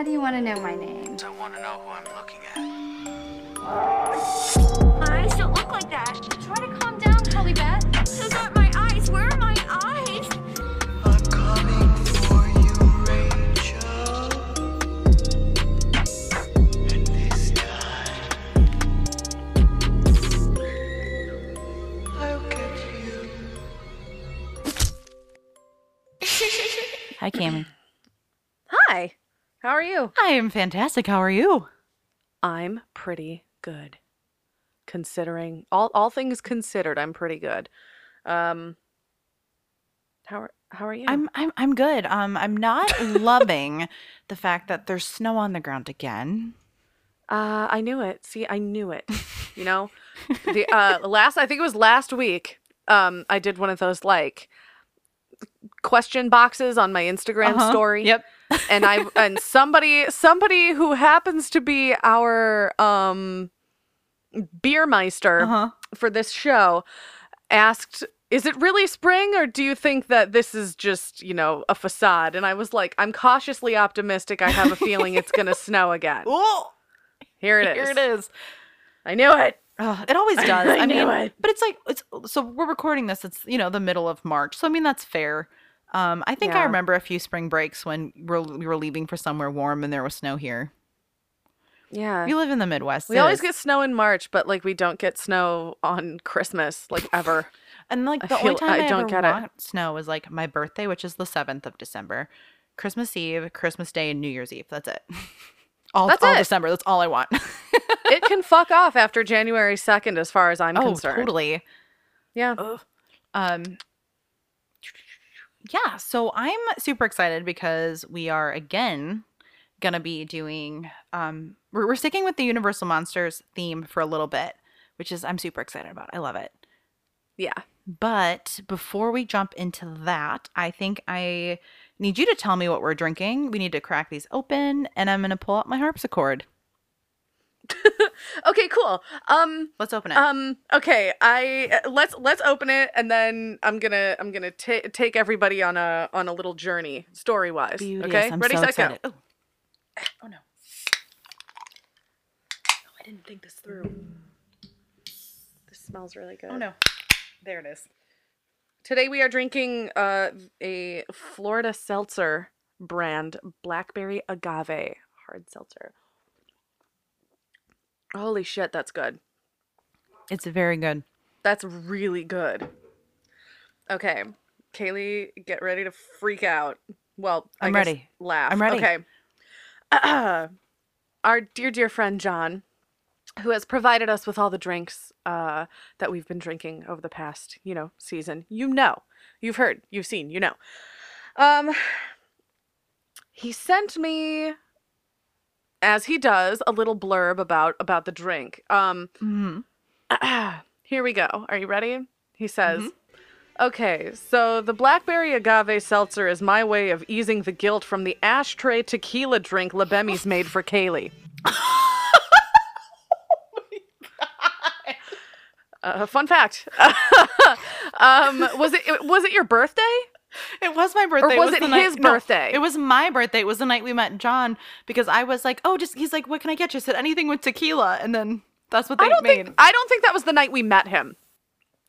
Why do you want to know my name? I want to know who I'm looking at. Eyes don't look like that. Try to calm down, Kelly Beth. Those aren't my eyes. Where are my eyes? I'm coming for you, Rachel. And this time, I'll get you. Hi, Cami. Are you? I am fantastic. How are you? I'm pretty good. Considering all all things considered, I'm pretty good. Um How are how are you? I'm I'm I'm good. Um, I'm not loving the fact that there's snow on the ground again. uh I knew it. See, I knew it. You know? the uh last I think it was last week, um I did one of those like question boxes on my Instagram Uh-huh. story. Yep. And I and somebody somebody who happens to be our um beermeister Uh-huh. for this show asked is it really spring or do you think that this is just you know a facade and i was like i'm cautiously optimistic i have a feeling it's gonna snow again Oh, here it is here it is. i knew it it always does. I I, mean, knew it. but it's like it's so we're recording this. It's you know the middle of March, so I mean that's fair. Um, I think I remember a few spring breaks when we're, we were leaving for somewhere warm and there was snow here. yeah We live in the Midwest. we always is. get snow in march but like we don't get snow on christmas like ever and like I the only feel- time I I, don't ever get it. want snow is like my birthday, which is the seventh of December, Christmas Eve, Christmas Day, and New Year's Eve. That's it. All, That's all it. December. That's all I want. it can fuck off after january 2nd as far as i'm oh, concerned totally. yeah Um yeah, so I'm super excited because we are again gonna be doing um we're, we're sticking with the Universal Monsters theme for a little bit, which is I'm super excited about. I love it. yeah But before we jump into that, I think I need you to tell me what we're drinking. We need to crack these open, and I'm gonna pull out my harpsichord. okay cool um Let's open it. Um. Okay. I let's let's open it, and then I'm gonna I'm gonna ta- take everybody on a on a little journey, story wise. Beauteous. Okay. I'm Ready, so set, excited. go. Oh. oh no. Oh, I didn't think this through. This smells really good. Oh no. There it is. Today we are drinking uh a Florida seltzer brand blackberry agave hard seltzer. Holy shit, that's good. It's very good. That's really good. Okay. Kaylee, get ready to freak out. Well, I I'm guess ready. Laugh. I'm ready. Okay. Our dear, dear friend John, who has provided us with all the drinks uh, that we've been drinking over the past, you know, season. You know, you've heard, you've seen, you know. Um, he sent me, as he does, a little blurb about about the drink. Um, hmm here we go. Are you ready? He says, Okay, so the blackberry agave seltzer is my way of easing the guilt from the ashtray tequila drink Lebemi's made for Kaylee. Uh, fun fact. um, was it was it your birthday? It was my birthday. Or was it the night- his no, birthday? it was my birthday. It was the night we met John because I was like, oh, just he's like, what can I get you? I said anything with tequila, and then that's what they I don't made. think I don't think that was the night we met him.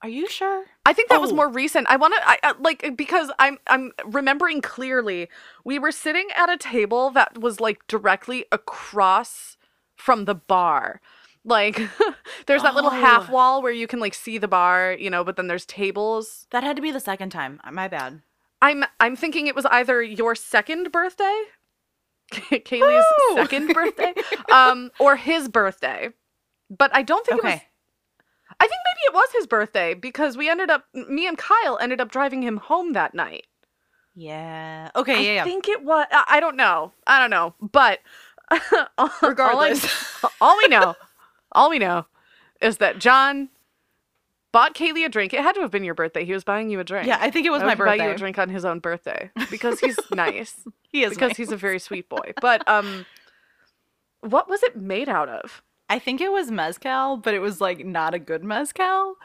Are you sure? I think that was Oh. more recent. I want to like because I'm I'm remembering clearly we were sitting at a table that was like directly across from the bar. Like there's that little half Oh. wall where you can like see the bar, you know, but then there's tables. That had to be the second time. My bad. I'm I'm thinking it was either your second birthday, Kaylee's Woo! second birthday, um, or his birthday. But I don't think it was Okay. I think maybe it was his birthday because we ended up, me and Kyle ended up driving him home that night. Yeah. Okay. I yeah. Yeah. think it was. I I don't know. I don't know. But all- Regardless. all, I- all we know, all we know, is that John bought Kaylee a drink. It had to have been your birthday. He was buying you a drink. yeah. I think it was Why my birthday. he Buy you a drink on his own birthday because he's nice. He is because nice. he's a very sweet boy. But um, what was it made out of? I think it was mezcal, but it was like not a good mezcal.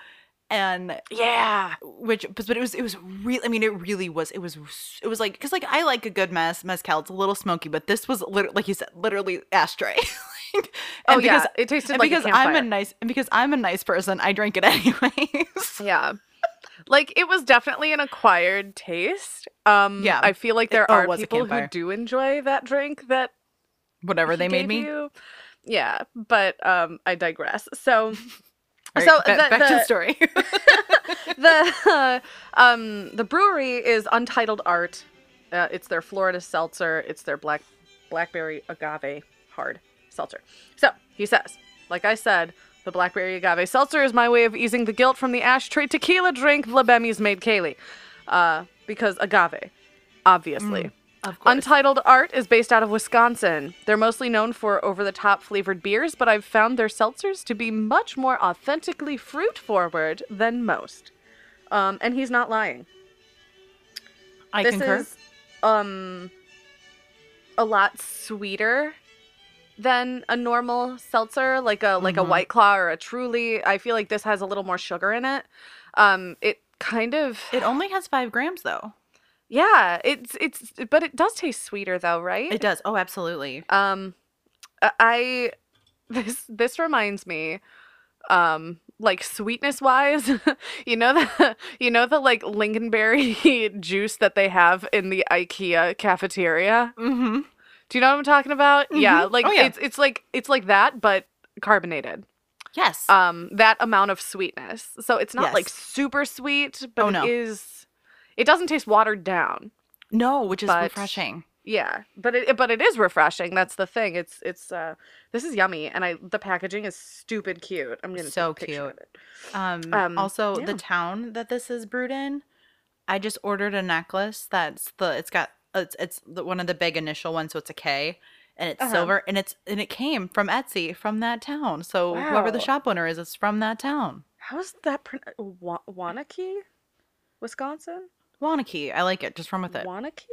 and Yeah. which but, it was it was really i mean it really was it was it was like because like i like a good mess mezcal it's a little smoky but this was literally like you said literally ashtray Oh and yeah, because, it tasted and like because a i'm a nice and because i'm a nice person i drank it anyways Yeah. Like it was definitely an acquired taste. Um Yeah. I feel like there oh, it are a people who do enjoy that drink that whatever he they made me you. Yeah, but um I digress. So All so right, the- back to the the- story the um the brewery is Untitled Art. Uh, it's their Florida seltzer. It's their black blackberry agave hard seltzer. So he says, like I said, the blackberry agave seltzer is my way of easing the guilt from the ashtray tequila drink Lebemi's made Kaylee, uh, because agave, obviously. of course Untitled Art is based out of Wisconsin. They're mostly known for over the top flavored beers, but I've found their seltzers to be much more authentically fruit forward than most. Um, and he's not lying. i this concur is um a lot sweeter than a normal seltzer, like a like a Mhm. white claw or a truly. I feel like this has a little more sugar in it. Um, it kind of it only has five grams though yeah, it's it's but it does taste sweeter though, right? it does oh absolutely Um, I- I this this reminds me, um, like sweetness wise, you know the you know the like lingonberry juice that they have in the IKEA cafeteria. mm-hmm Do you know what I'm talking about? Yeah, Mhm. like Oh, yeah. it's it's like it's like that, but carbonated. yes Um, that amount of sweetness. So it's not like super sweet, but Oh, it no. is. It doesn't taste watered down. no which is but- refreshing Yeah, but it but it is refreshing. That's the thing. It's it's uh this is yummy, and I the packaging is stupid cute. I'm gonna So take a picture cute. of it. Um, Um, also yeah. the town that this is brewed in, I just ordered a necklace that's the it's got it's it's the, one of the big initial ones, so it's a K, and it's Uh-huh. silver, and it's and it came from Etsy from that town. So whoever the shop owner is, it's from that town. How's that? Pron- Wa- Waunakee, Wisconsin. Waunakee, I like it. Just run with it. Waunakee.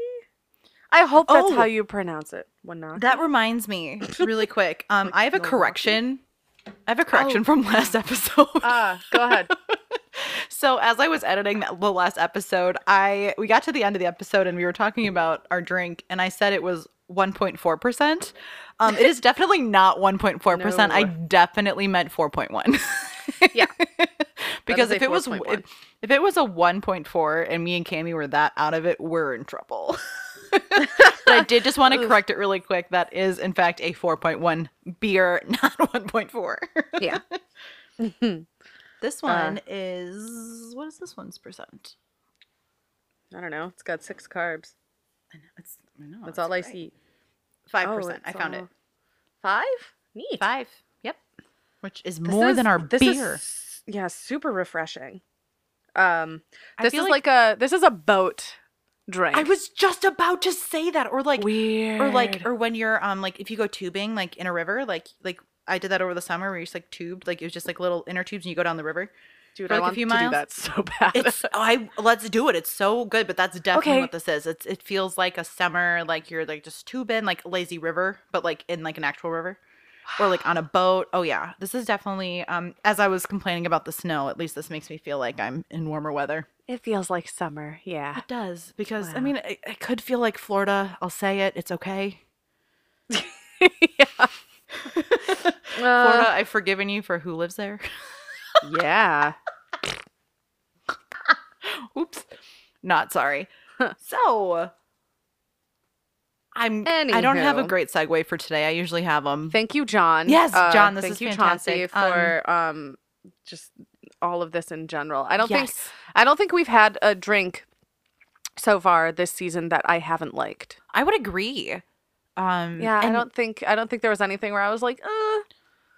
I hope that's Oh. how you pronounce it. Waunakee. That reminds me, really quick. Um, Like I have a Milwaukee? correction. I have a correction Oh. from last episode. Ah, go ahead. So as I was editing the last episode, I we got to the end of the episode and we were talking about our drink, and I said it was 1.4 percent. Um, it is definitely not 1.4 percent. I definitely meant 4.1. Yeah. because if it was if, if it was a 1.4 and me and Cami were that out of it, we're in trouble. But I did just want to correct it really quick. That is in fact a 4.1 beer, not 1.4. Yeah. This Uh, one is what is this one's percent? I don't know. It's got six carbs. I know it's I know That's it's all I great. see. Five Oh, percent. I it's found it. Five. Neat. Five. Yep. Which is This more than our this beer. Is, yeah, super refreshing. Um, this is feel like, a this is a boat drink. I was just about to say that, or like, weird, or like, or when you're um like if you go tubing like in a river, like like I did that over the summer where you just like tubed, like it was just like little inner tubes and you go down the river. dude, for, I like, a want few to do miles. that so bad. It's I let's do it. It's so good, but that's definitely Okay. what this is. It's it feels like a summer, like you're like just tubing, like a lazy river, but like in like an actual river. Or like on a boat. Oh yeah. This is definitely um as I was complaining about the snow, at least this makes me feel like I'm in warmer weather. It feels like summer. Yeah. It does. Because I mean it, it could feel like Florida. I'll say it. It's okay. yeah. Florida, I've forgiven you for who lives there. yeah. Oops. Not sorry. so I'm I don't have a great segue for today. I usually have them. Thank you, John. Yes, Uh, John, this thank is you, fantastic. Chauncey, for um, just all of this in general. I don't think. I don't think we've had a drink so far this season that I haven't liked. I would agree. Um, Yeah, and, I don't think I don't think there was anything where I was like, uh,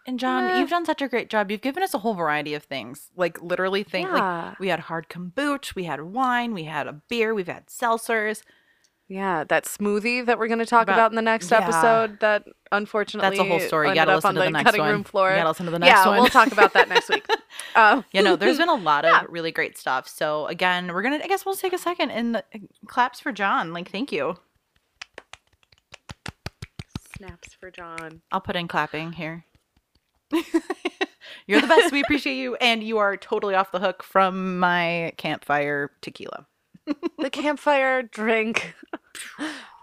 And John, you've done such a great job. You've given us a whole variety of things. Like literally, think Yeah. like we had hard kombucha, we had wine, we had a beer, we've had seltzers. Yeah, that smoothie that we're going to talk About- about, in the next yeah. episode. That unfortunately That's a whole story. You ended gotta up listen on to the the next cutting one. room floor. You gotta listen to the next yeah, one. we'll talk about that next week. Uh, You know, there's been a lot of Yeah. really great stuff. So again, we're gonna. I guess we'll take a second and uh, claps for John. Like, thank you. snaps for John. I'll put in clapping here. You're the best. We appreciate you. And you are totally off the hook from my campfire tequila. The campfire drink.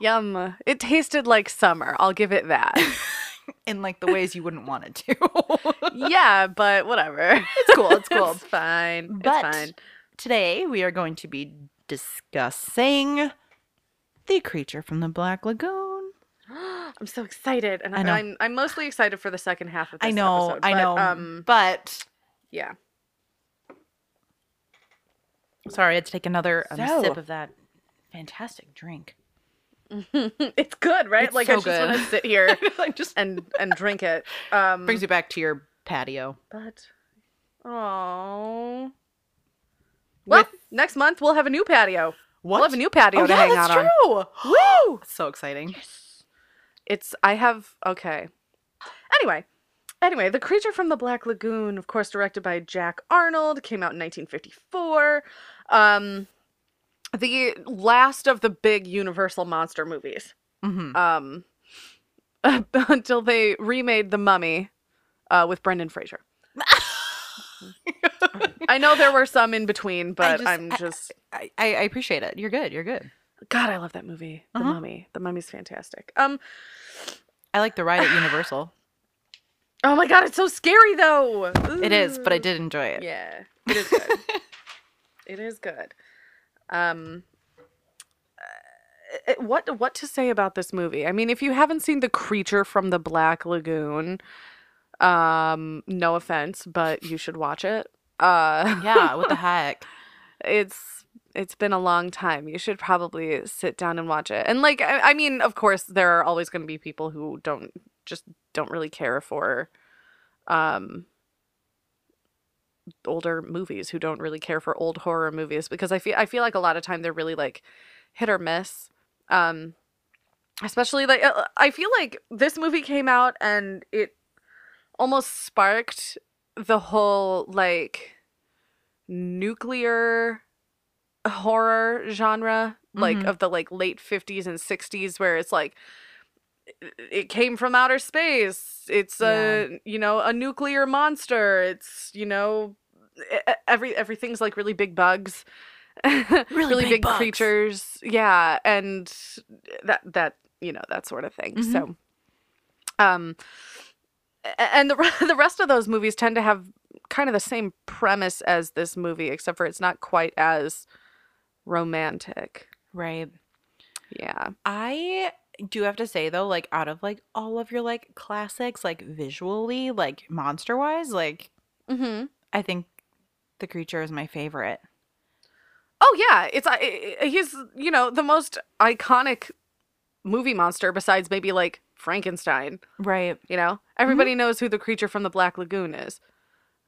Yum. It tasted like summer. I'll give it that. In like the ways you wouldn't want it to. yeah, but whatever. it's cool. It's cool. It's fine. But it's fine. today we are going to be discussing the creature from the Black Lagoon. I'm so excited, and I know. I'm I'm mostly excited for the second half of this I know, episode, I know. Um, but yeah. Sorry, I had to take another um, So- sip of that fantastic drink. it's good, right? It's like so I just want to good. sit here like just and and drink it. Um, brings you back to your patio. but oh. Well, next month we'll have a new patio. We'll have a new patio Oh, to yeah, hang that's out on. That's true. Woo! So exciting. It's I have okay. Anyway, anyway, The Creature from the Black Lagoon, of course, directed by Jack Arnold, came out in 1954. Um, the last of the big Universal monster movies. hmm Um, until they remade The Mummy, uh, with Brendan Fraser. I know there were some in between, but just- I'm just I, I I appreciate it. You're good. You're good. God, I love that movie, The Uh-huh. Mummy. The Mummy's fantastic. Um, I like the ride at Universal. Oh my God, it's so scary though. It is, but I did enjoy it. Yeah, it is good. it is good. Um, uh, what what to say about this movie? I mean, if you haven't seen The Creature from the Black Lagoon, um, no offense, but you should watch it. Uh, Yeah, what the heck? it's it's been a long time. You should probably sit down and watch it. And like, I, I mean, of course, there are always going to be people who don't just don't really care for, um, older movies who don't really care for old horror movies because I feel I feel like a lot of time they're really like hit or miss. Um, especially like uh, I feel like this movie came out and it almost sparked the whole like nuclear horror genre like Mhm. of the like late 50s and 60s where it's like it- came from outer space. It's a you know a nuclear monster. It's you know every everything's like really big bugs really, big big, creatures. Yeah and that that you know that sort of thing. Mhm. so um and the the rest of those movies tend to have kind of the same premise as this movie except for it's not quite as romantic. Right. yeah. I do have to say though, like out of like all of your like classics, like visually, like monster wise, like mm-hmm. I think the creature is my favorite. Oh yeah, it's uh, he's you know the most iconic movie monster besides maybe like Frankenstein. Right. You know, everybody knows who the creature from the Black Lagoon is.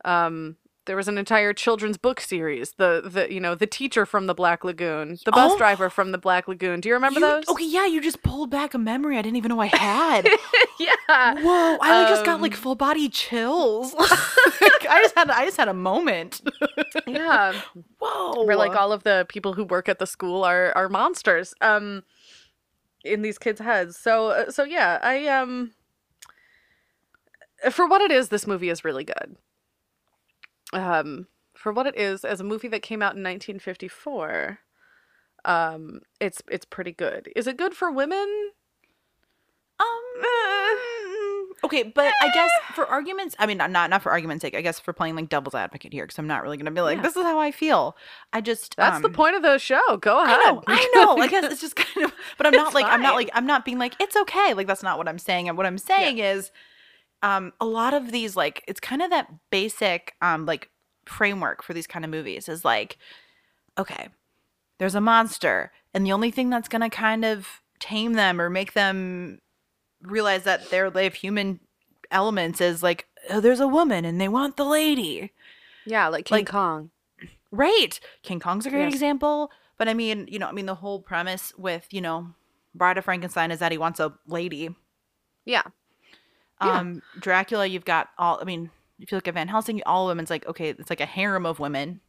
Um, there was an entire children's book series. The the you know the teacher from the Black Lagoon, the bus Oh. driver from the Black Lagoon. Do you remember You- those? Okay, yeah, you just pulled back a memory I didn't even know I had. yeah. Whoa, I like, just got like Um, full body chills. I just had I just had a moment. Yeah. Whoa. where like all of the people who work at the school are are monsters um in these kids heads so uh, so yeah i um for what it is this movie is really good um for what it is as a movie that came out in 1954 um it's it's pretty good is it good for women Um. Okay, but I guess for arguments, I mean, not not for argument's sake. I guess for playing like devil's advocate here, because I'm not really gonna be like, Yeah. this is how I feel. I just that's the um, point of the show go ahead I know, I know. I guess it's just kind of, but I'm not It's like I'm not like I'm not being like it's okay. Like that's not what I'm saying. And what I'm saying is, um, a lot of these like it's kind of that basic um like framework for these kind of movies is like, okay, there's a monster, and the only thing that's gonna kind of tame them or make them realize that they're they have human elements is like oh, there's a woman and they want the lady. yeah like king Like- kong Right. King Kong's a great Yes. example. But I mean, you know, I mean, the whole premise with, you know, Bride of Frankenstein is that he wants a lady. yeah Yeah. Um, Dracula, you've got all, I mean, if you look at Van Helsing, all women's like, okay, it's like a harem of women.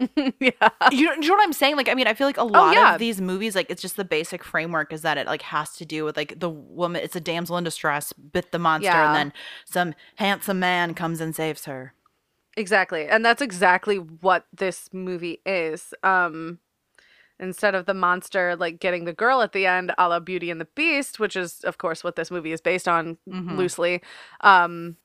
yeah. you, know, you know what I'm saying? Like, I mean, I feel like a lot Oh, yeah. of these movies, like, it's just the basic framework is that it like has to do with like the woman. It's a damsel in distress, bit the monster, Yeah. and then some handsome man comes and saves her. Exactly. And that's exactly what this movie is. Um instead of the monster like getting the girl at the end, a la Beauty and the Beast, which is of course what this movie is based on Mhm. loosely. Um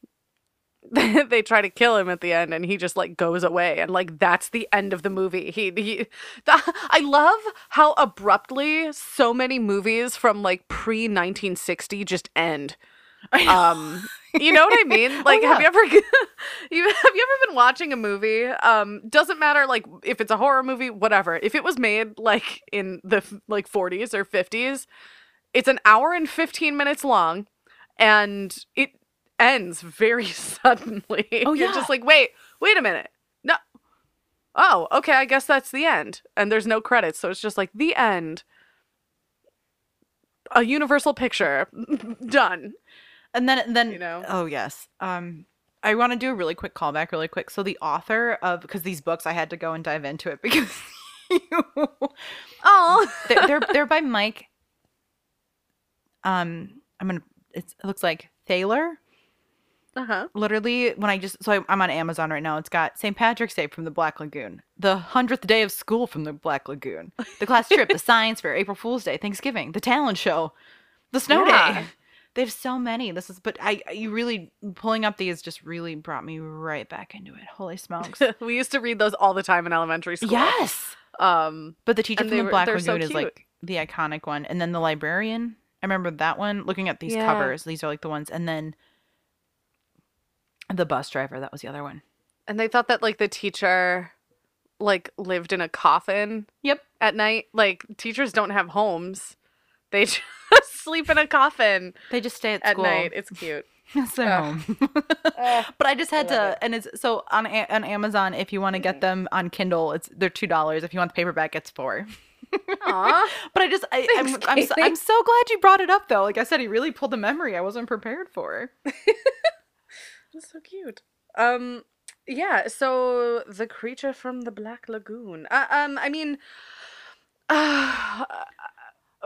they try to kill him at the end and he just like goes away and like that's the end of the movie he, he the, i love how abruptly so many movies from like pre 1960 just end um you know what i mean? Like have you ever you have you ever been watching a movie um doesn't matter like if it's a horror movie whatever. If it was made like in the like 40s or 50s it's an hour and 15 minutes long and it ends very suddenly. Oh, you're yeah. just like wait wait a minute. No. Oh okay i guess that's the end. And there's no credits so it's just like the end. A universal picture. Done And then, then, You know? oh yes. Um, I want to do a really quick callback, really quick. So the author of because these books, I had to go and dive into it because oh they're, they're they're by Mike. Um, I'm gonna. It's, it looks like Thaler. uh-huh Literally, when I just so I, I'm on Amazon right now. It's got St. Patrick's Day from the Black Lagoon, the hundredth day of school from the Black Lagoon, the class trip, the science fair, April Fool's Day, Thanksgiving, the talent show, the snow Yeah. day. They have so many. This is, but I, you really pulling up these just really brought me right back into it. Holy smokes! we used to read those all the time in elementary school yes, um but the teacher from the were- Black they're so is like the iconic one, and then the librarian. I remember that one. Looking at these Yeah. covers, these are like the ones, and then the bus driver. That was the other one. and they thought that like the teacher like lived in a coffin Yep. at night like teachers don't have homes they just sleep in a coffin They just stay at at school. night it's cute their Ugh. home. But I just had I to, and it's so on A- on Amazon. If you want to get them on Kindle, it's they're two dollars. If you want the paperback, it's four. Aw. But I just, I, I'm, I'm, so, I'm so glad you brought it up, though. Like I said, he really pulled a memory I wasn't prepared for. That's so cute. Um, yeah. So the creature from the Black Lagoon. Uh, um, I mean, uh,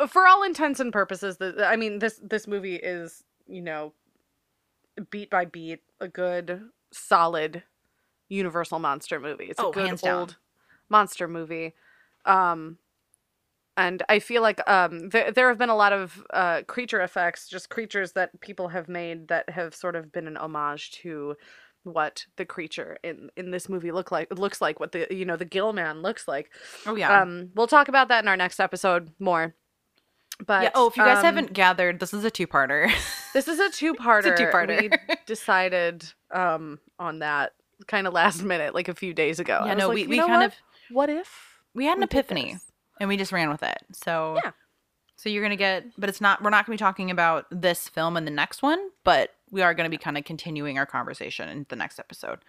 for all intents and purposes, the I mean this this movie is you know beat by beat a good solid Universal monster movie. It's a Oh, good hands down. old monster movie. Um. And I feel like um, there there have been a lot of uh, creature effects, just creatures that people have made that have sort of been an homage to what the creature in in this movie look like looks like, what the you know the Gill Man looks like. Oh yeah. Um, we'll talk about that in our next episode more. But yeah. Oh, if you guys um, haven't gathered, this is a two-parter. this is a two-parter. a two-parter. We decided um on that kind of last minute, like a few days ago. I yeah. No, like, we, we kind what? of What if we had an we epiphany and we just ran with it. So Yeah. So you're gonna get, but it's not. We're not gonna be talking about this film in the next one, but we are gonna be kind of continuing our conversation in the next episode.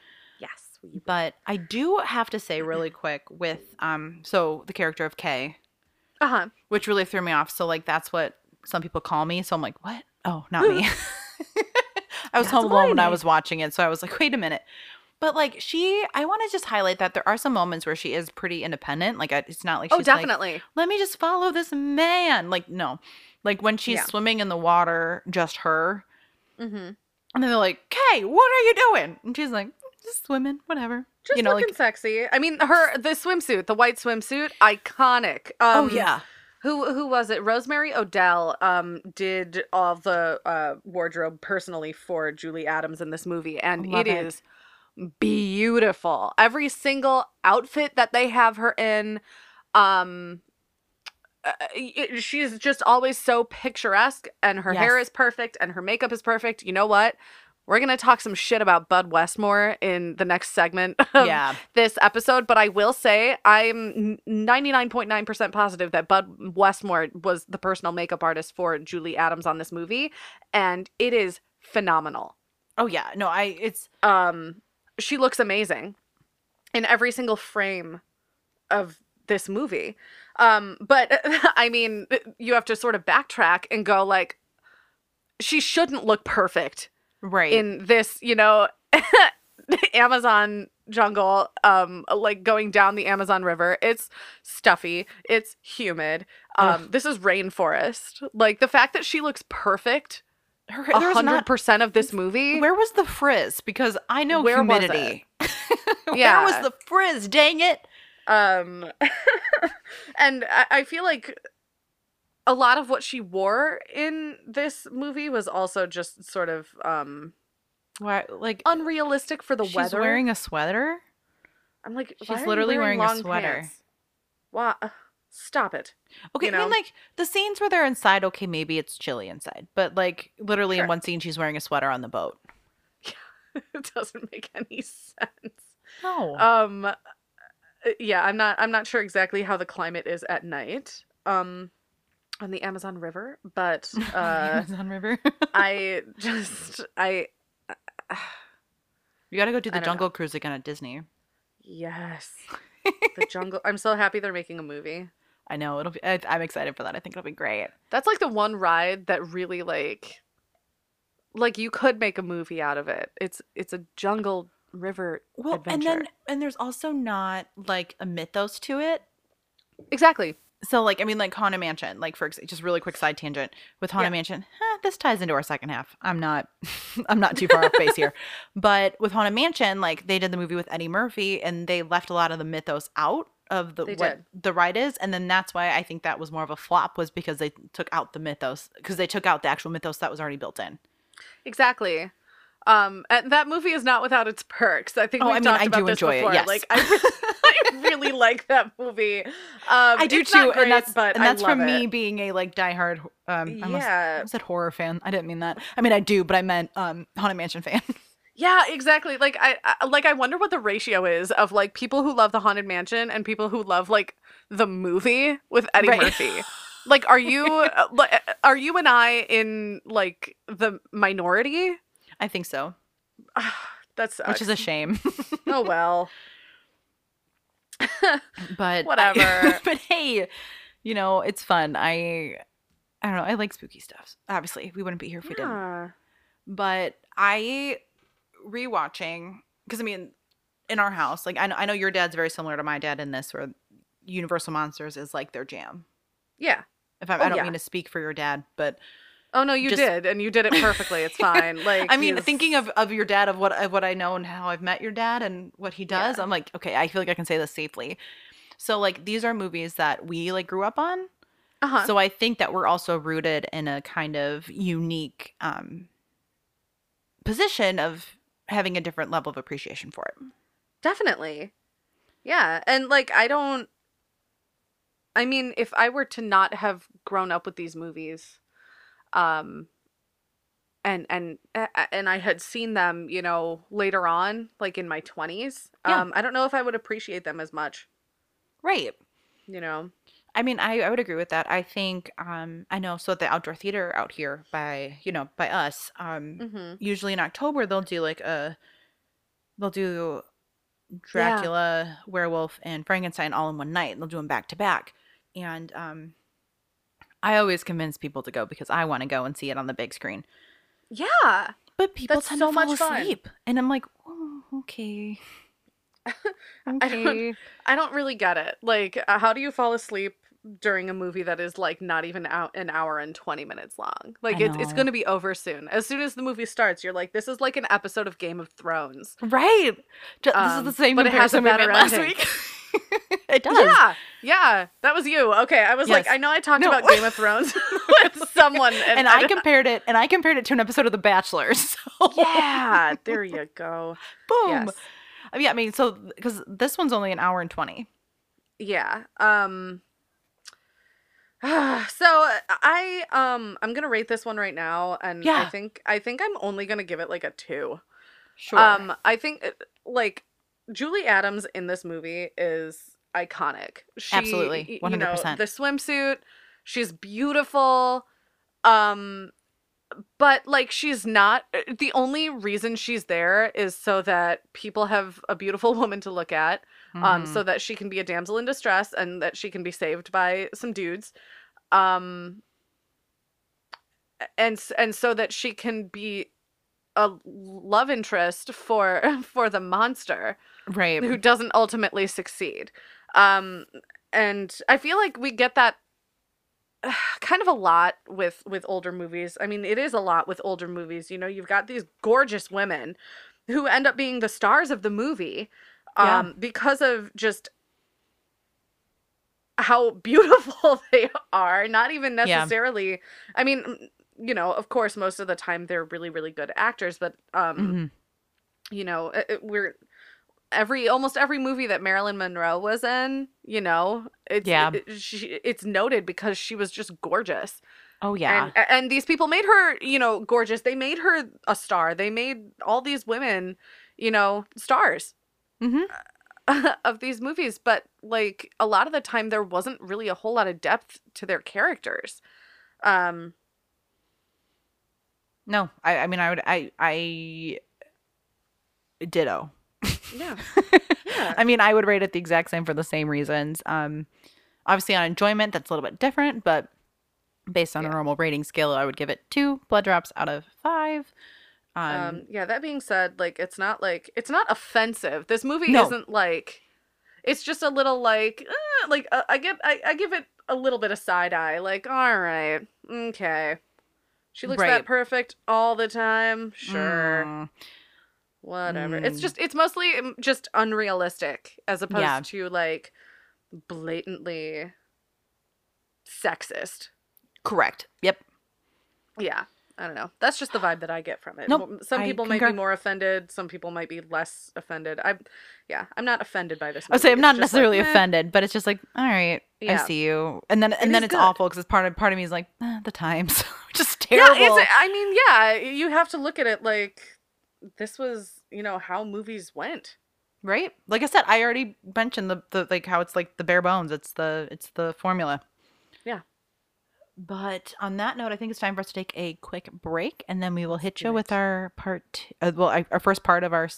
Yes, we But I do have to say really quick with um, so the character of Kay, uh huh. which really threw me off. So like that's what some people call me. So I'm like, what? Oh, not me. I was That's home alone when I was watching it, so I was like, wait a minute. But like she, I want to just highlight that there are some moments where she is pretty independent. Like it's not like Oh, she's like, definitely. let me just follow this man. Like no, like when she's Yeah. swimming in the water, just her, mm-hmm. and then they're like, Kay, what are you doing? And she's like, just swimming, whatever. Just you know, looking like sexy. I mean, her the swimsuit, the white swimsuit, iconic. Um, oh yeah, Who who was it? Rosemary Odell um did all the uh wardrobe personally for Julie Adams in this movie and it it. is beautiful. Every single outfit that they have her in um uh, it- she's just always so picturesque and her hair is perfect and her makeup is perfect. You know what? We're going to talk some shit about Bud Westmore in the next segment of yeah. this episode, but I will say I'm 99.9% positive that Bud Westmore was the personal makeup artist for Julie Adams on this movie, and it is phenomenal. Oh yeah. No, I. It's Um, she looks amazing in every single frame of this movie. Um, but I mean, you have to sort of backtrack and go like, she shouldn't look perfect right. in this, you know, Amazon jungle um like going down the Amazon River. It's stuffy, it's humid. Um this is rainforest. Like the fact that she looks perfect Her, a hundred percent of this movie. Where was the frizz? Because I know Where was humidity. Where Yeah. was the frizz? Dang it! Um, and I, I feel like a lot of what she wore in this movie was also just sort of um Why? Like unrealistic for the she's weather. She's wearing a sweater. I'm like, she's why are you literally wearing a sweater. pants? Why? Stop it. Okay, You I mean, like the scenes where they're inside. Okay, maybe it's chilly inside, but like literally Sure. in one scene, she's wearing a sweater on the boat. it doesn't make any sense. No. Um, uh, yeah, I'm not. I'm not sure exactly how the climate is at night. Um, on the Amazon River, but uh, Amazon River. I just I you got to go do the don't know. Jungle Cruise again at Disney. yes, the jungle. I'm so happy they're making a movie. I know it'll be. I, I'm excited for that. I think it'll be great. That's like the one ride that really like like you could make a movie out of it. It's it's a jungle river Well, adventure. and then and there's also not like a mythos to it. exactly. So like I mean like Haunted Mansion, like for just really quick side tangent with Haunted Yeah. Mansion, huh, this ties into our second half. I'm not I'm not too far off base here. But with Haunted Mansion, like they did the movie with Eddie Murphy and they left a lot of the mythos out of the They what did. the ride is and then that's why I think that was more of a flop was because they took out the mythos because they took out the actual mythos that was already built in. Exactly. Um, and that movie is not without its perks. I think Oh, we've I mean, talked I about do this enjoy it, before. yes. Like I, I really like that movie. Um, I do too, great, and that's but and that's from me being a like diehard. Um, I almost- Yeah. I said horror fan. I didn't mean that. I mean I do, but I meant um Haunted Mansion fan. Yeah, exactly. Like I, I like I wonder what the ratio is of like people who love the haunted mansion and people who love like the movie with Eddie Right. Murphy. Like are you uh, are you and I in like the minority? I think so, That's which is a shame. oh well. but Whatever. but hey, you know it's fun. I I don't know. I like spooky stuff. Obviously, we wouldn't be here if we didn't. But I rewatching because I mean, in our house, like I know I know your dad's very similar to my dad in this, where Universal Monsters is like their jam. Yeah. If I, Oh, I don't yeah. mean to speak for your dad, but Oh no, you Just- did, and you did it perfectly. It's fine. Like I mean, he's- thinking of, of your dad, of what of what I know and how I've met your dad and what he does, Yeah. I'm like, okay, I feel like I can say this safely. So like these are movies that we like grew up on. uh-huh. So I think that we're also rooted in a kind of unique um position of having a different level of appreciation for it. Definitely. Yeah. And like I don't I mean, if I were to not have grown up with these movies, um and and and I had seen them, you know, later on, like in my 20s, Yeah. um I don't know if I would appreciate them as much, Right. you know. I mean, I, I would agree with that. I think um I know so the outdoor theater out here by, you know, by us, um Mhm. usually in October they'll do like a they'll do Dracula, Werewolf, and Frankenstein all in one night. and They'll do them back to back, and um, I always convince people to go because I want to go and see it on the big screen. Yeah. But people That's tend so to fall much fun. asleep, and I'm like, oh, okay, I don't- okay. I don't really get it. Like uh, how do you fall asleep during a movie that is like not even out an hour and 20 minutes long? Like it's it's going to be over soon. As soon as the movie starts, you're like this is like an episode of Game of Thrones. right. Ju- this Um, is the same but it has a comparison we made better last ending. week. it does. Yeah. Yeah, that was you. Okay, I was like I know I talked No. about Game of Thrones with someone and, and I compared it, and I compared it to an episode of The Bachelor. So Yeah, there you go. boom. Yes. I mean, I mean, so because this one's only an hour and twenty. Yeah. Um so I um I'm going to rate this one right now and yeah. I think I think I'm only going to give it like a 2. Sure. Um I think uh, like Julie Adams in this movie is iconic. She, Absolutely. You know, 100%. the swimsuit, she's beautiful. Um but like she's not uh, the only reason she's there is so that people have a beautiful woman to look at um Mhm. so that she can be a damsel in distress and that she can be saved by some dudes um and and so that she can be a love interest for for the monster Right. who doesn't ultimately succeed. Um, and I feel like we get that kind of a lot with with older movies. I mean, it is a lot with older movies. You know, you've got these gorgeous women who end up being the stars of the movie Yeah. um, because of just how beautiful they are. Not even Yeah. necessarily. I mean, you know, of course, most of the time they're really, really good actors, but um, Mhm. you know, it, it- we're every almost every movie that Marilyn Monroe was in, you know, it's Yeah. it- she, it's noted because she was just gorgeous. Oh yeah. And and these people made her, you know, gorgeous. They made her a star. They made all these women, you know, stars Mhm. of these movies, but like a lot of the time there wasn't really a whole lot of depth to their characters. Um No, I, I mean, I would, I, I, ditto. yeah. Yeah. I mean, I would rate it the exact same for the same reasons. Um, obviously on enjoyment, that's a little bit different, but based on Yeah. a normal rating scale, I would give it two blood drops out of five. Um, Um, yeah, that being said, like it's not like it's not offensive. This movie No. isn't like it's just a little like uh, like uh, I get, I, I give it a little bit of side eye. Like, all right, okay, she looks Right. that perfect all the time. Sure, mm, whatever. It's Mm. just it's mostly um, just unrealistic as opposed Yeah. to like blatantly sexist. correct. Yep. Yeah. I don't know. That's just the vibe that I get from it. Nope, Some people might be more offended. Some people might be less offended. I, yeah, I'm not offended by this. I say I'm not necessarily like, offended, but it's just like, all right, I see you, and then and It then it's good. awful because part of part of me is like, eh, the times, just Yeah, terrible. it's, I mean, yeah, you have to look at it like this was, you know, how movies went. right? Like I said, I already mentioned the, the like how it's like the bare bones. It's the it's the formula. Yeah. But on that note, I think it's time for us to take a quick break, and then we will hit you with our part. Uh, well, our, our first part of our,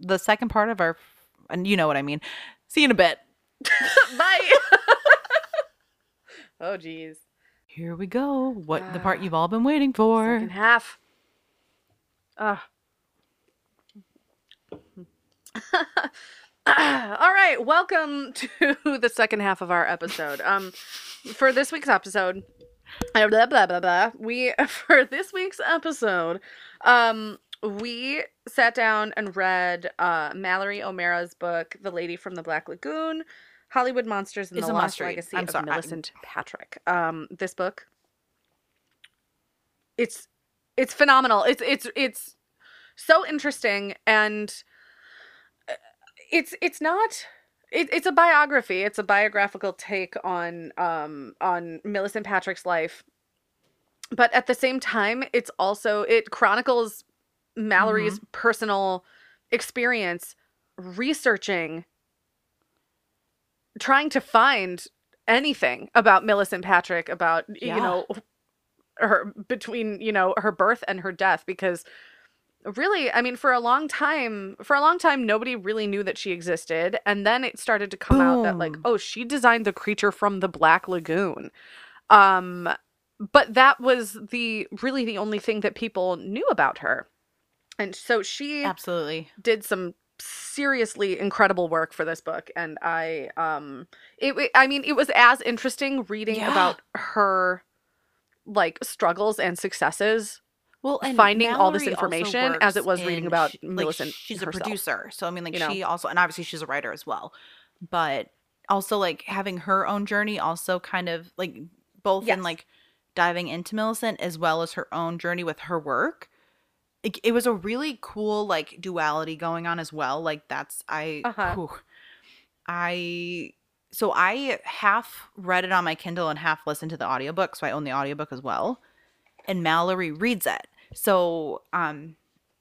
the second part of our, and you know what I mean. See you in a bit. Bye. oh, jeez. Here we go. What the part Ah. you've all been waiting for? Second half. Ugh. All right, welcome to the second half of our episode. Um, for this week's episode, uh, blah blah blah blah. We for this week's episode, um, we sat down and read uh Mallory O'Meara's book, "The Lady from the Black Lagoon." Hollywood Monsters and It's the Lost read. Legacy I'm of sorry, Milicent Patrick. Um, this book, it's it's phenomenal. It's it's it's so interesting and uh, it's it's not it, it's a biography. It's a biographical take on um on Milicent Patrick's life. But at the same time, it's also it chronicles Mallory's personal experience researching trying to find anything about Milicent Patrick about Yeah. you know her between you know her birth and her death because really i mean for a long time for a long time nobody really knew that she existed and then it started to come out that like oh she designed the creature from the black lagoon um but that was the really the only thing that people knew about her and so she Absolutely. did some seriously incredible work for this book and i um it i mean it was as interesting reading Yeah. about her like struggles and successes Well, and finding all this Mallory information as it was reading about she- like, Milicent she's a producer, so I mean, like you know? she also, and obviously she's a writer as well, but also like having her own journey, also kind of like both Yes. in like diving into Milicent as well as her own journey with her work. It, it was a really cool like duality going on as well. Like that's I, Uh-huh. whew. I so I half read it on my Kindle and half listened to the audiobook, so I own the audiobook as well. And Mallory reads it. So um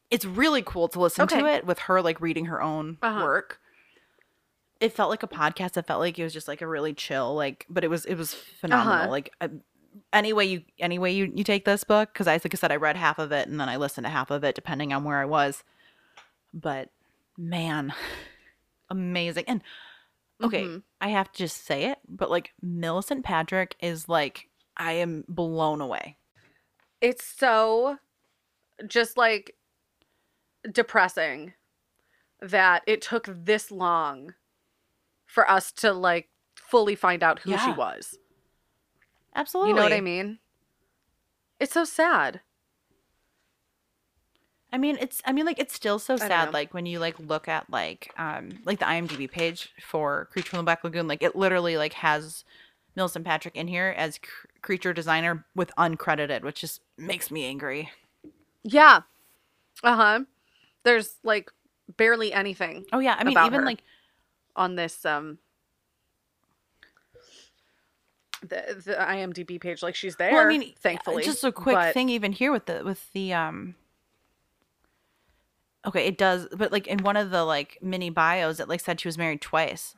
it's really cool to listen to it with her like reading her own Uh-huh. work. It felt like a podcast. It felt like it was just like a really chill like but it was it was phenomenal. Uh-huh. Like uh, any way you any way you, you take this book cuz I like I said I read half of it and then I listened to half of it depending on where I was. But man, amazing. And okay, Mhm. I have to just say it, but like Milicent Patrick is like I am blown away. It's so just like depressing that it took this long for us to like fully find out who she was. Absolutely. You know what I mean? It's so sad. I mean, it's. I mean, like it's still so sad. Like when you like look at like um like the IMDb page for Creature from the Black Lagoon, like it literally like has Milicent Patrick in here as creature designer with uncredited, which just makes me angry. Yeah. Uh-huh. There's like barely anything Oh yeah, I mean even like on this um the the IMDb page like she's there well, I mean, thankfully. just a quick but- thing even here with the with the um. Okay, it does, but like in one of the like mini bios, it like said she was married twice.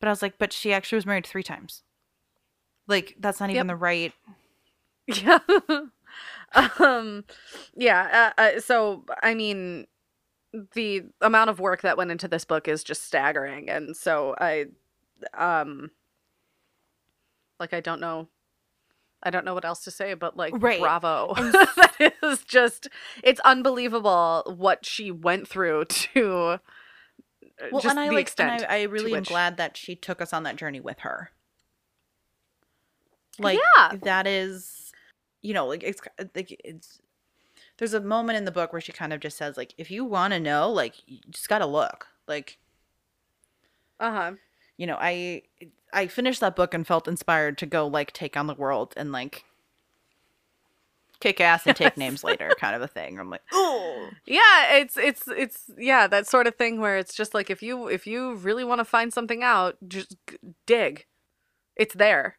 But I was like, but she actually was married three times. Like that's not even Yep. the right. Yeah. um yeah, uh, uh, so I mean the amount of work that went into this book is just staggering and so I um like I don't know I don't know what else to say but like Right. bravo. that is just it's unbelievable what she went through to uh, Well, just and I the like, extent. and I, I really am glad that she took us on that journey with her. Like Yeah. that is, you know, like it's like it's. There's a moment in the book where she kind of just says like, if you want to know, like, you just gotta look. Like, uh-huh. you know, I I finished that book and felt inspired to go like take on the world and like kick ass and take names later, kind of a thing. I'm like, oh, Yeah, it's it's it's yeah, that sort of thing where it's just like if you if you really want to find something out, just g- dig. It's there.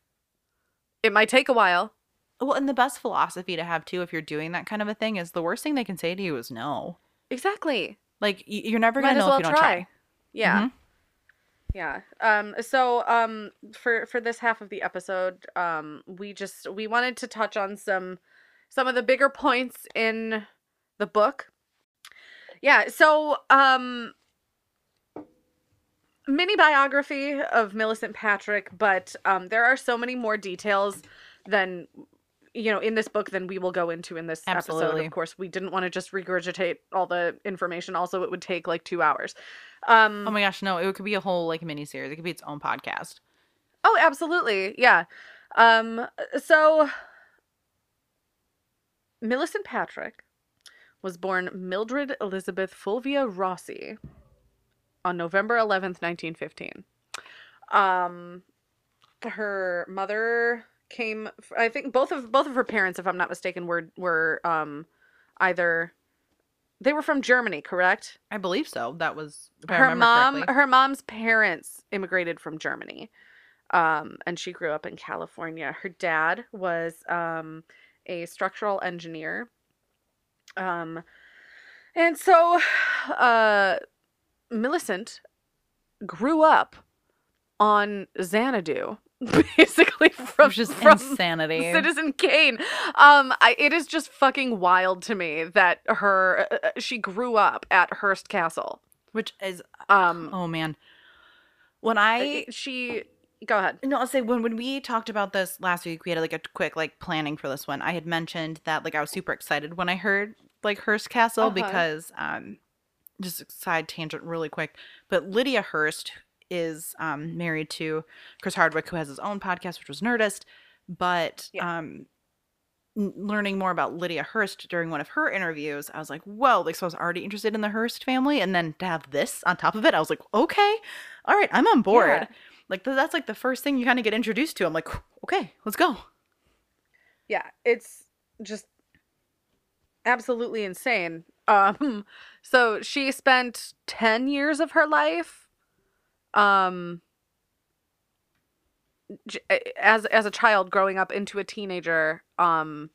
It might take a while. well, and the best philosophy to have too, if you're doing that kind of a thing, is the worst thing they can say to you is no. Exactly. Like you're never gonna as know well if you don't try. try. Yeah. Mhm. Yeah. Um so um for for this half of the episode, um we just we wanted to touch on some some of the bigger points in the book. Yeah, so um mini biography of Milicent Patrick, but um there are so many more details than you know in this book than we will go into in this episode. Of course, we didn't want to just regurgitate all the information. Also, it would take like 2 hours. Um Oh my gosh, no! It could be a whole like mini series. It could be its own podcast. Oh, absolutely. Yeah. Um so Milicent Patrick was born Mildred Elizabeth Fulvia Rossi on November 11th, 1915. Um her mother came I think both of both of her parents if I'm not mistaken were were um either they were from Germany, correct? I believe so. That was her mom correctly. her mom's parents immigrated from germany um, and she grew up in california her dad was um, a structural engineer um, and so uh, milicent grew up on xanadu basically from, is from insanity. Citizen Kane. Um, I, it is just fucking wild to me that her uh, uh, she grew up at Hearst Castle. Which is Um, oh man, when I I, she go ahead. No, I'll say when when we talked about this last week, we had like a quick like planning for this one. I had mentioned that like I was super excited when I heard like Hearst Castle Uh-huh. because um just a side tangent really quick. But Lydia Hearst is um married to Chris Hardwick who has his own podcast which was Nerdist, but Yeah. um learning more about Lydia Hearst during one of her interviews, I was like, whoa, like so I was already interested in the Hearst family and then to have this on top of it, I was like, okay. All right, I'm on board. Yeah. Like that's like the first thing you kind of get introduced to. I'm like, okay, let's go. Yeah, it's just absolutely insane. Um, so she spent ten years of her life, um, as as a child growing up into a teenager, um,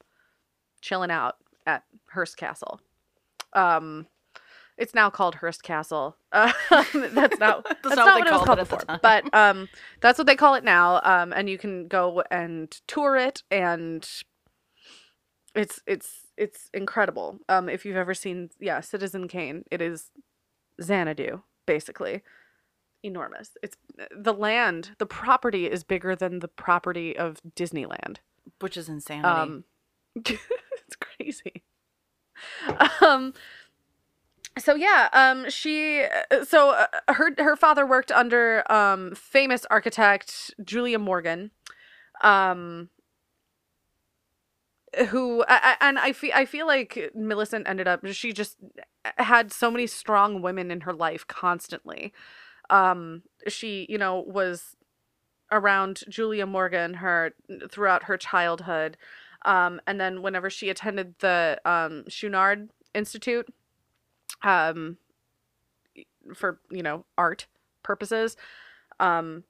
chilling out at Hearst Castle. Um, it's now called Hearst Castle. Um, that's not that's, That's not, what it was called it before. But um, that's what they call it now. Um, and you can go and tour it, and it's it's it's incredible. Um, if you've ever seen, yeah, Citizen Kane, it is Xanadu basically enormous. It's the land, the property is bigger than the property of Disneyland. Which is insanity. Um, it's crazy. Um, so yeah, um, she so uh, her her father worked under um famous architect Julia Morgan, um, who and I feel I feel like Milicent ended up she just had so many strong women in her life constantly. Um, she you know was around Julia Morgan her throughout her childhood, um, and then whenever she attended the um Chouinard Institute um for you know art purposes um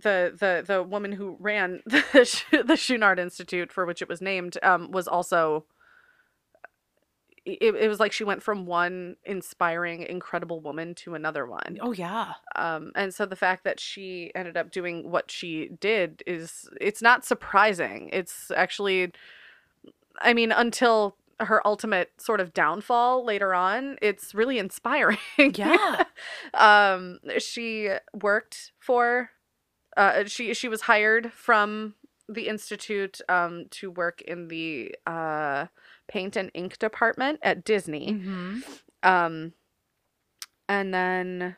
the the the woman who ran the the Chouinard Institute for which it was named um was also it, it was like she went from one inspiring incredible woman to another one Oh yeah. um and so the fact that she ended up doing what she did is it's not surprising it's actually i mean until her ultimate sort of downfall later on it's really inspiring Yeah. um she worked for uh she she was hired from the institute um to work in the uh paint and ink department at disney. Mm-hmm. um and then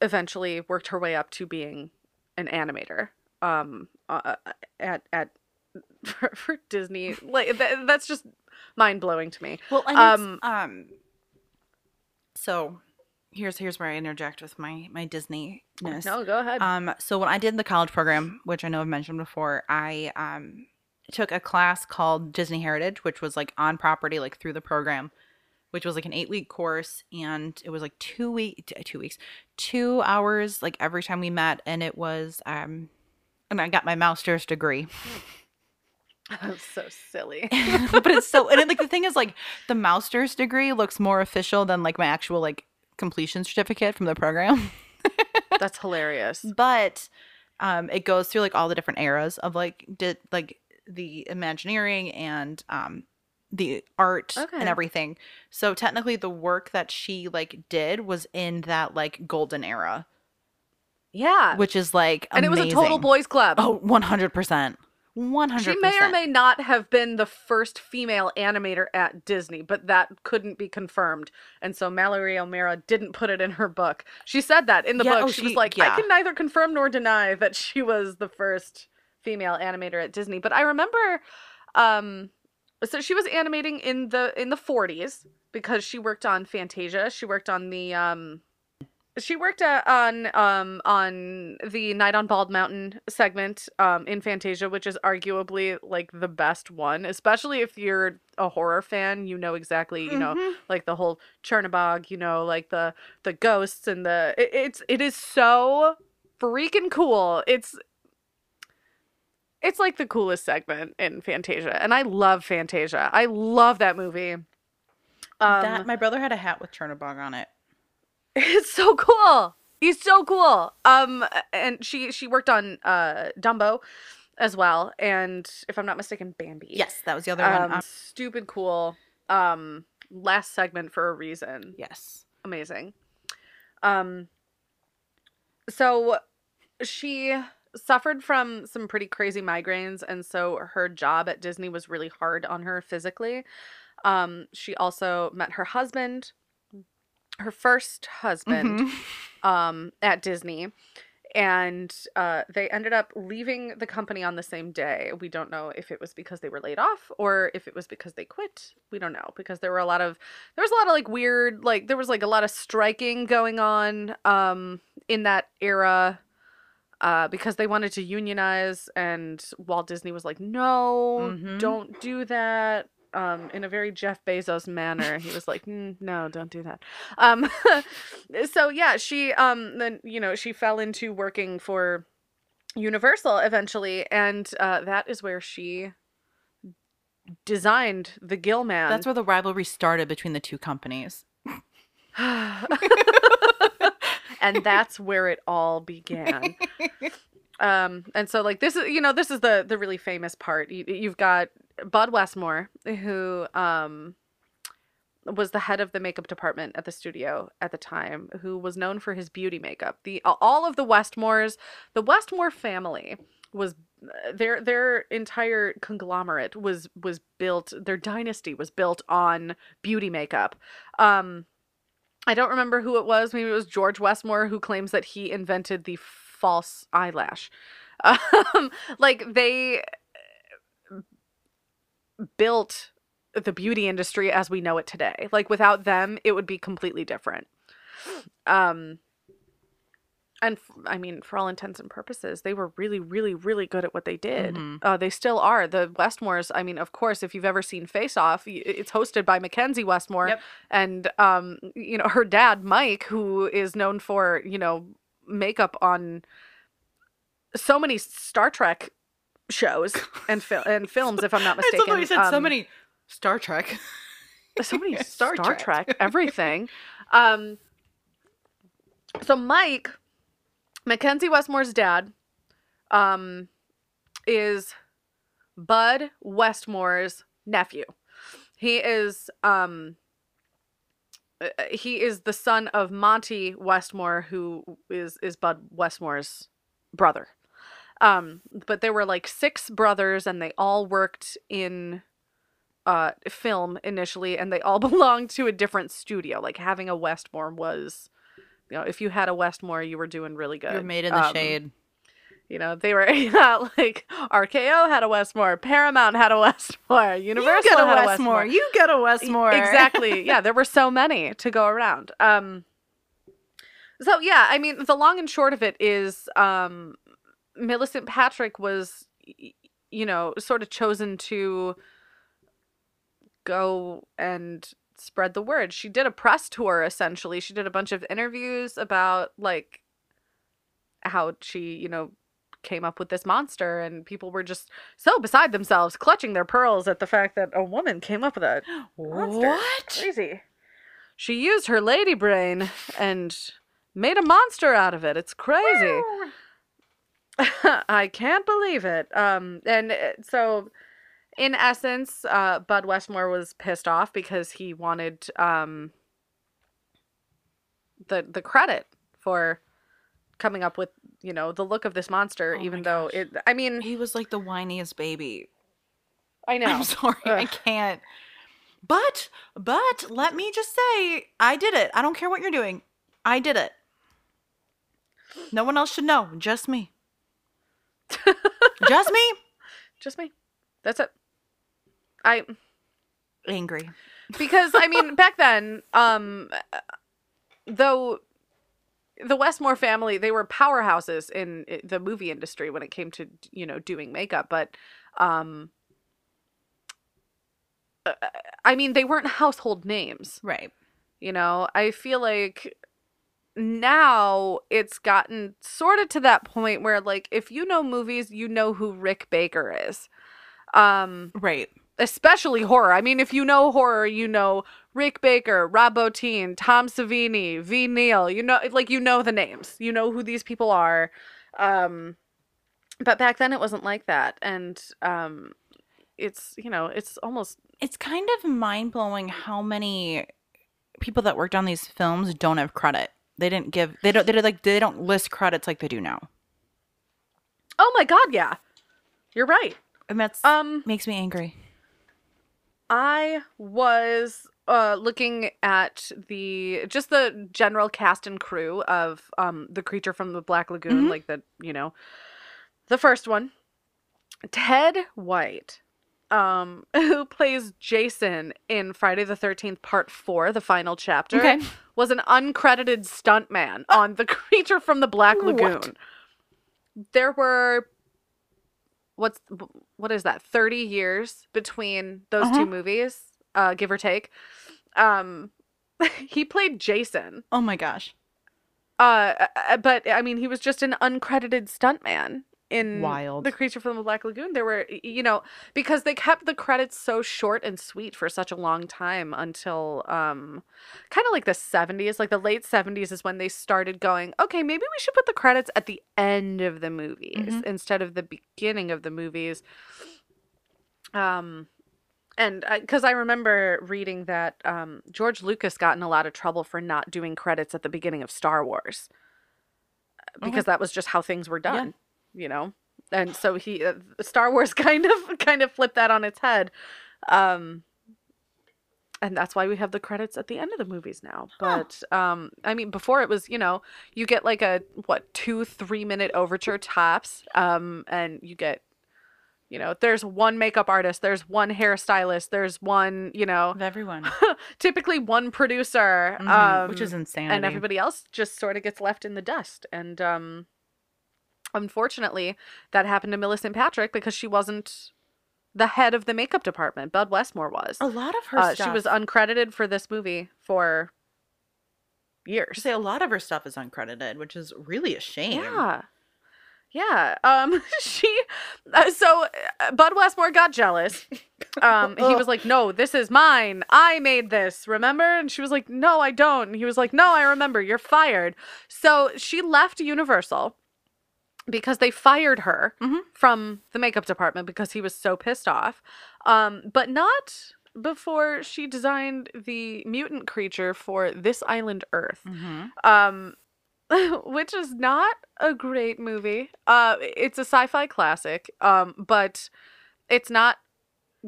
eventually worked her way up to being an animator um uh, at at for, for disney. Like that, that's just mind-blowing to me. Well, and um, um, so here's here's where I interject with my my Disneyness. no go ahead Um, so when I did the college program, which I know I've mentioned before, I um took a class called Disney Heritage, which was like on property, like through the program, which was like an eight week course, and it was like two week two weeks, two hours like every time we met, and it was um, and I got my master's degree. that's so silly but it's so and then, like the thing is like the master's degree looks more official than like my actual like completion certificate from the program. That's hilarious. But um it goes through like all the different eras of like did like the imagineering and um the art Okay. and everything. So technically the work that she like did was in that like golden era. Yeah. Which is like and it was a total boys club. Oh 100% 100% She may or may not have been the first female animator at Disney, but that couldn't be confirmed. And so Mallory O'Meara didn't put it in her book. She said that in the Yeah, book. oh, she, was like, yeah. I can neither confirm nor deny that she was the first female animator at Disney. But I remember um so she was animating in the in the 40s because she worked on Fantasia. She worked on the um she worked on um on the Night on Bald Mountain segment um in Fantasia, which is arguably like the best one, especially if you're a horror fan. You know exactly, you know, Mhm. like the whole Chernobog, you know, like the the ghosts and the it, it's it is so freaking cool. It's it's like the coolest segment in Fantasia, and I love Fantasia. I love that movie. Um, that my brother had a hat with Chernobog on it It's so cool. He's so cool. Um, and she she worked on uh Dumbo as well, and if I'm not mistaken, Bambi. yes that was the other one Um, um, stupid cool. Um, last segment for a reason. yes Amazing. Um, so she suffered from some pretty crazy migraines, and so her job at Disney was really hard on her physically. Um, she also met her husband, her first husband Mhm. um, at Disney. And uh, they ended up leaving the company on the same day. We don't know if it was because they were laid off or if it was because they quit. We don't know because there were a lot of there was a lot of like weird like there was like a lot of striking going on um, in that era uh, because they wanted to unionize and Walt Disney was like, no, Mhm. don't do that. Um, in a very Jeff Bezos manner, he was like, "Mm, "No, don't do that." Um, so yeah, she um then you know she fell into working for Universal eventually, and uh, that is where she designed the Gill Man. That's where the rivalry started between the two companies. and that's where it all began. um, and so like this is you know this is the the really famous part. You, you've got Bud Westmore who um was the head of the makeup department at the studio at the time who was known for his beauty makeup the all of the westmores the westmore family was their their entire conglomerate was was built their dynasty was built on beauty makeup um I don't remember who it was. Maybe it was George Westmore who claims that he invented the false eyelash. Um, like they built the beauty industry as we know it today. Like without them, it would be completely different. Um and f- I mean, for all intents and purposes, they were really, really, really good at what they did. Mhm. Uh, they still are. The Westmores. I mean, of course, if you've ever seen Face Off, it's hosted by Mackenzie Westmore, Yep. and um, you know her dad, Mike, who is known for you know makeup on so many Star Trek shows and fil- and films, if I'm not mistaken. you said so Um, many Star Trek. so many Star Star, Trek. Trek. everything. Um, so Mike, Mackenzie Westmore's dad, um, is Bud Westmore's nephew. He is um, uh, he is the son of Monty Westmore, who is is Bud Westmore's brother. Um, but there were like six brothers, and they all worked in uh film initially and they all belonged to a different studio. Like having a westmore was you know if you had a westmore you were doing really good. You're made in the Um, shade. you know they were yeah, like rko had a westmore paramount had a westmore universal had a westmore. You get a Westmore. exactly. Yeah there were so many to go around. Um so yeah i mean the long and short of it is um milicent patrick was you know sort of chosen to go and spread the word she did a press tour essentially she did a bunch of interviews about like how she you know came up with this monster and people were just so beside themselves clutching their pearls at the fact that a woman came up with a monster. What? Crazy. She used her lady brain and made a monster out of it. It's crazy. I can't believe it. Um, and uh, so, in essence, uh, Bud Westmore was pissed off because he wanted um, the the credit for coming up with you know the look of this monster, Oh even though gosh. it. I mean, He was like the whiniest baby. I know. I'm sorry, I can't. But, but let me just say, I did it. I don't care what you're doing. I did it. No one else should know. Just me. just me. Just me. That's it. I Angry. because I mean back then, um, though the Westmore family they were powerhouses in the movie industry when it came to you know doing makeup, but um, uh, I mean they weren't household names. Right. You know, I feel like now it's gotten sort of to that point where like if you know movies, you know who Rick Baker is. Um Right. especially horror. I mean, if you know horror, you know Rick Baker, Rob Bottin, Tom Savini, Ve Neill. You know, like you know the names. You know who these people are. Um, but back then it wasn't like that, and um, it's you know it's almost It's kind of mind blowing how many people that worked on these films don't have credit. They didn't give. They don't. They did like. They don't list credits like they do now. oh my god, yeah, you're right. And that's Um, makes me angry. I was uh looking at the just the general cast and crew of um the creature from the Black Lagoon, Mhm. like the you know the first one. Ted White, um, who plays Jason in Friday the Thirteenth Part Four, the final chapter, Okay. was an uncredited stuntman on the creature from the Black What? Lagoon. There were what's what is that 30 years between those Uh-huh. two movies uh give or take um he played jason Oh my gosh. uh uh, but i mean he was just an uncredited stuntman in Wild. the creature from the black lagoon there were you know because they kept the credits so short and sweet for such a long time until um kind of like the 70s like the late 70s is when they started going okay maybe we should put the credits at the end of the movies Mhm. instead of the beginning of the movies um and because I, remember reading that um, George Lucas got in a lot of trouble for not doing credits at the beginning of Star Wars uh, because that was just how things were done, you know. And so he uh, Star Wars kind of kind of flipped that on its head. Um, and that's why we have the credits at the end of the movies now. But um, I mean, before it was, you know, you get like a what two, three minute overture tops, um, and you get, you know, there's one makeup artist, there's one hairstylist, there's one, you know, everyone, typically one producer, Mhm, um, which is insanity. and everybody else just sort of gets left in the dust. And um, unfortunately, that happened to Milicent Patrick because she wasn't the head of the makeup department. Bud Westmore was. a lot of her Uh, stuff. she was uncredited for this movie for years. say a lot of her stuff is uncredited, which is really a shame. Yeah. Yeah. Um she uh, so uh, Bud Westmore got jealous. Um he was like, "No, this is mine. I made this. Remember?" And she was like, "No, I don't." And he was like, "No, I remember. You're fired." So she left Universal because they fired her Mhm. from the makeup department because he was so pissed off. Um but not before she designed the mutant creature for this island Earth hmm um which is not a great movie uh it's a sci-fi classic um but it's not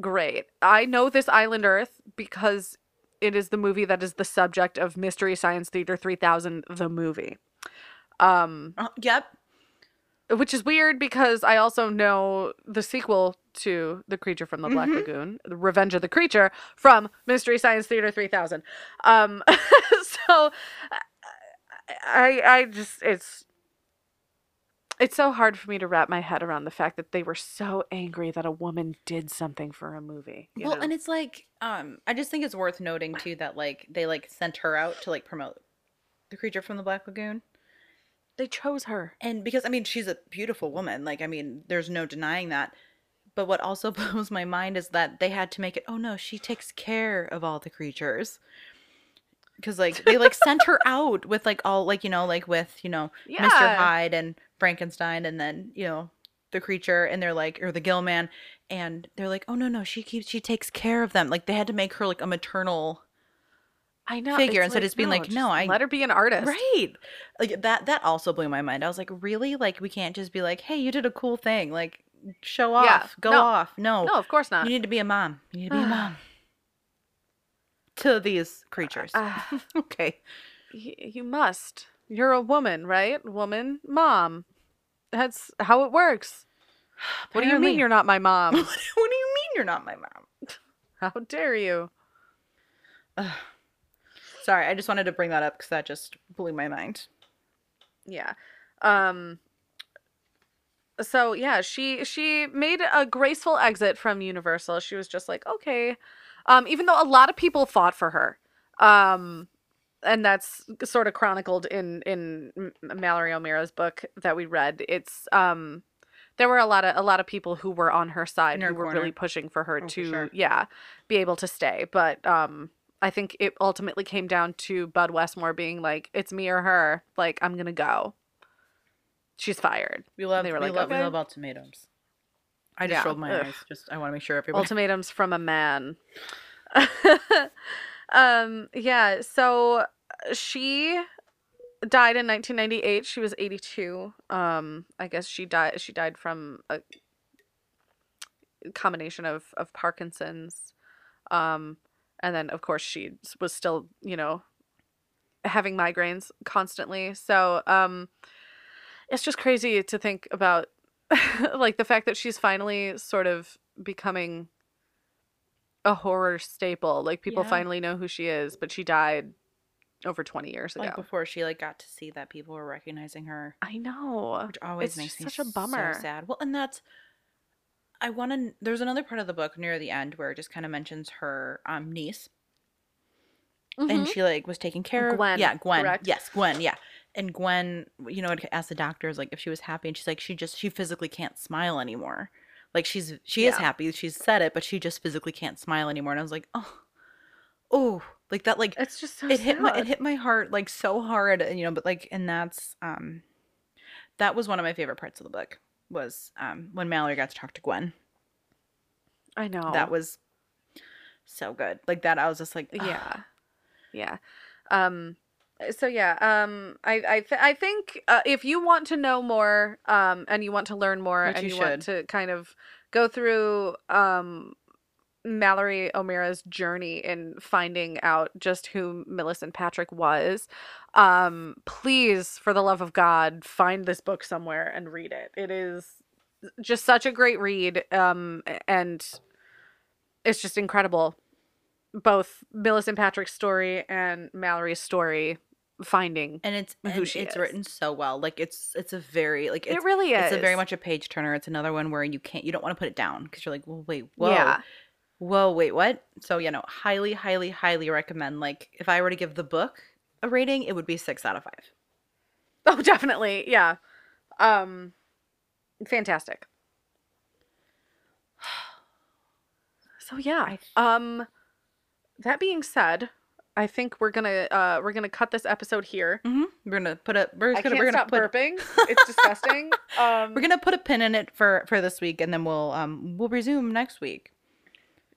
great i know this island earth because it is the movie that is the subject of mystery science theater 3000 the movie um Uh, yep. Which is weird because i also know the sequel to the creature from the black Mhm. lagoon the revenge of the creature from mystery science theater 3000 um so i i just it's it's so hard for me to wrap my head around the fact that they were so angry that a woman did something for a movie you Well, know? and it's like, um, I just think it's worth noting too that like they like sent her out to like promote the creature from the Black Lagoon, they chose her and because I mean she's a beautiful woman, like I mean there's no denying that. But what also blows my mind is that they had to make it. Oh no, she takes care of all the creatures. Because like they like sent her out with like all like you know like with you know Mr. Hyde and Frankenstein and then you know the creature and they're like or the Gill Man and they're like oh no no she keeps she takes care of them like they had to make her like a maternal i know Figure instead of just being like, "No, I- let her be an artist right like that that also blew my mind I was like really like we can't just be like hey you did a cool thing like show off Yeah, go no. off no no of course not you need to be a mom you need to be a mom to these creatures Ah. okay Y- you must. You're a woman, right? Woman, mom. That's how it works. What do you mean you're not my mom? what do you mean you're not my mom how dare you? Sorry I just wanted to bring that up because that just blew my mind Yeah. Um so yeah, she she made a graceful exit from Universal. She was just like, "Okay." Um even though a lot of people fought for her. Um and that's sort of chronicled in in Mallory O'Meara's book that we read. It's um there were a lot of a lot of people who were on her side her who were corner. really pushing for her Oh, for to sure. yeah, be able to stay. But um I think it ultimately came down to Bud Westmore being like, "It's me or her. Like, I'm gonna go." She's fired. We love They were we like, love we "Okay." love ultimatums. I just Yeah, rolled my ugh. eyes. Just I want to make sure everybody. Ultimatums from a man. um. Yeah. So uh, she died in 1998. She was 82. Um. I guess she died. She died from a combination of of Parkinson's. Um. And then of course she was still you know having migraines constantly. So um. It's just crazy to think about like the fact that she's finally sort of becoming a horror staple. Like people Yeah. finally know who she is, but she died over 20 years ago. like before she like got to see that people were recognizing her, I know. which always It's makes me such a bummer. so sad. Well, and that's I want to. There's another part of the book near the end where it just kind of mentions her um niece, and Mhm. she like was taking care of Gwen, Yeah, Gwen. correct? Yes, Gwen. Yeah, and Gwen, you know, would ask the doctors like if she was happy, and she's like, she just she physically can't smile anymore. Like she's she is happy. She's said it, but she just physically can't smile anymore. And I was like, oh, oh, like that. Like It's just so it hit my it hit my heart like so hard and you know but like and that's um that was one of my favorite parts of the book was um when mallory got to talk to gwen I know. that was so good like that i was just like "Ugh." yeah. Yeah. Um so yeah, um I I th- I think uh, if you want to know more um and you want to learn more Which and you you want to kind of go through um Mallory O'Meara's journey in finding out just who Milicent Patrick was, um, please, for the love of God, find this book somewhere and read it. It is just such a great read, um, and it's just incredible. Both Milicent Patrick's story and Mallory's story finding. and it's who and she it's is. written so well. Like it's it's a very like it's it really is. it's a very much a page turner. It's another one where you can't you don't want to put it down because you're like, well, wait, whoa, Yeah. whoa, wait, what? So you know, highly, highly, highly recommend. Like if I were to give the book a rating, it would be six out of five. Oh, definitely. Yeah. Um fantastic. So yeah. Um that being said, I think we're going to uh we're to cut this episode here. Mm-hmm. We're gonna put a we're I gonna can't we're gonna stop put burping. It's disgusting. Um we're gonna put a pin in it for for this week, and then we'll um we'll resume next week.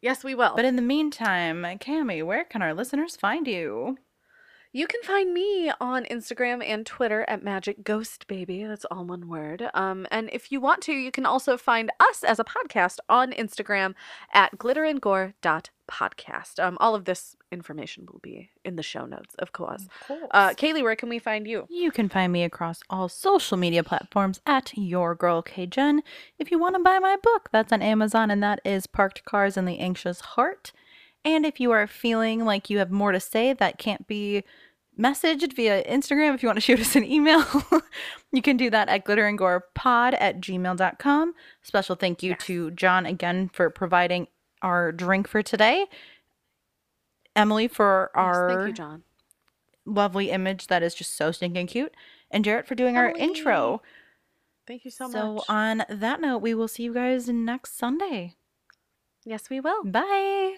Yes, we will. But in the meantime, Cami, where can our listeners find you? You can find me on Instagram and Twitter at Magic Ghost Baby. That's all one word. Um, and if you want to, you can also find us as a podcast on Instagram at glitterandgore.podcast. Um, all of this information will be in the show notes, of course. Uh, Kaylee, where can we find you? You can find me across all social media platforms at Your Girl K Jen. If you want to buy my book, that's on Amazon, and that is Parked Cars and the Anxious Heart. And if you are feeling like you have more to say that can't be messaged via Instagram, if you want to shoot us an email, you can do that at glitterandgorepod at gmail.com. Special thank you to John again for providing our drink for today. Emily for Yes, our thank you, John. lovely image that is just so stinking cute, and Jarrett for doing our oh, intro. Thank you so, So, much. So on that note, we will see you guys next Sunday. yes, we will. Bye.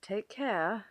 Take care.